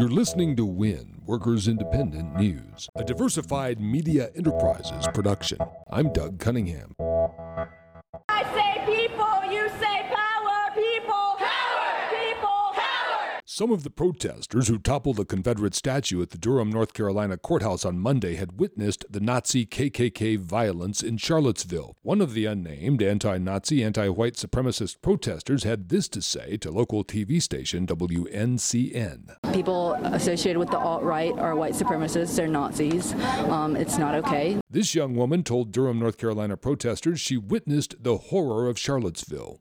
You're listening to WIN, Workers Independent News, a diversified media enterprises production. I'm Doug Cunningham. Some of the protesters who toppled a Confederate statue at the Durham, North Carolina courthouse on Monday had witnessed the Nazi KKK violence in Charlottesville. One of the unnamed anti Nazi, anti white supremacist protesters had this to say to local TV station WNCN. People associated with the alt right are white supremacists, they're Nazis. Um, it's not okay. This young woman told Durham, North Carolina protesters she witnessed the horror of Charlottesville.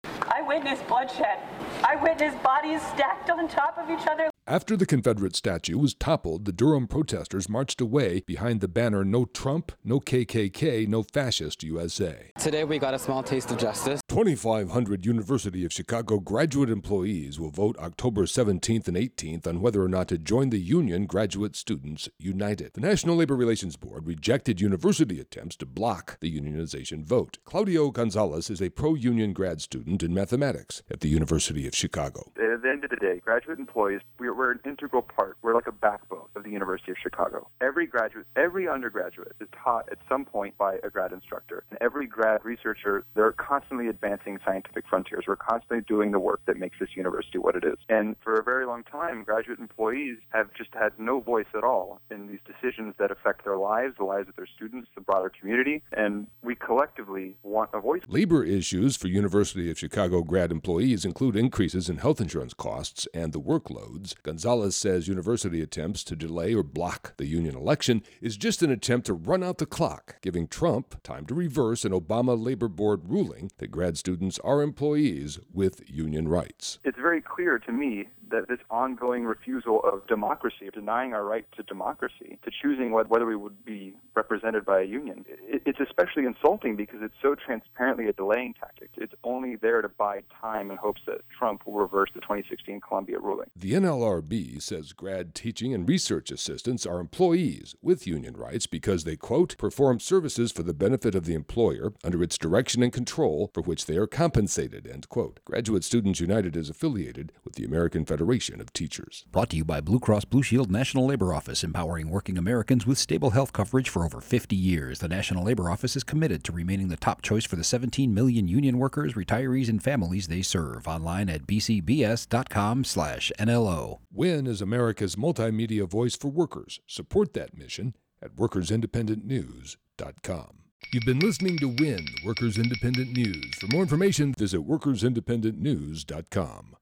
Witnessed bloodshed. I witnessed bodies stacked on top of each other. After the Confederate statue was toppled, the Durham protesters marched away behind the banner No Trump, No KKK, No Fascist USA. Today we got a small taste of justice. 2,500 University of Chicago graduate employees will vote October 17th and 18th on whether or not to join the union Graduate Students United. The National Labor Relations Board rejected university attempts to block the unionization vote. Claudio Gonzalez is a pro union grad student in mathematics at the University of Chicago. At the end of the day, graduate employees, we're, we're an integral part. We're like a backbone the University of Chicago. Every graduate, every undergraduate is taught at some point by a grad instructor. And every grad researcher, they're constantly advancing scientific frontiers. We're constantly doing the work that makes this university what it is. And for a very long time, graduate employees have just had no voice at all in these decisions that affect their lives, the lives of their students, the broader community. And we collectively want a voice. Labor issues for University of Chicago grad employees include increases in health insurance costs and the workloads. Gonzalez says university attempts to delay or block the union election is just an attempt to run out the clock, giving Trump time to reverse an Obama Labor Board ruling that grad students are employees with union rights. It's very clear to me that this ongoing refusal of democracy, of denying our right to democracy, to choosing whether we would be represented by a union, it's especially insulting because it's so transparently a delaying tactic. It's only there to buy time in hopes that Trump will reverse the 2016 Columbia ruling. The NLRB says grad teaching and research assistants are employees with union rights because they, quote, perform services for the benefit of the employer under its direction and control for which they are compensated, end quote. Graduate Students United is affiliated with the American Federation of Teachers. Brought to you by Blue Cross Blue Shield National Labor Office, empowering working Americans with stable health coverage for over 50 years. The National Labor Office is committed to remaining the top choice for the 17 million union workers, retirees, and families they serve. Online at bcbs.com slash NLO. WIN is America's multimedia voice for workers. Support that mission at workersindependentnews.com. You've been listening to WIN, Workers Independent News. For more information, visit workersindependentnews.com.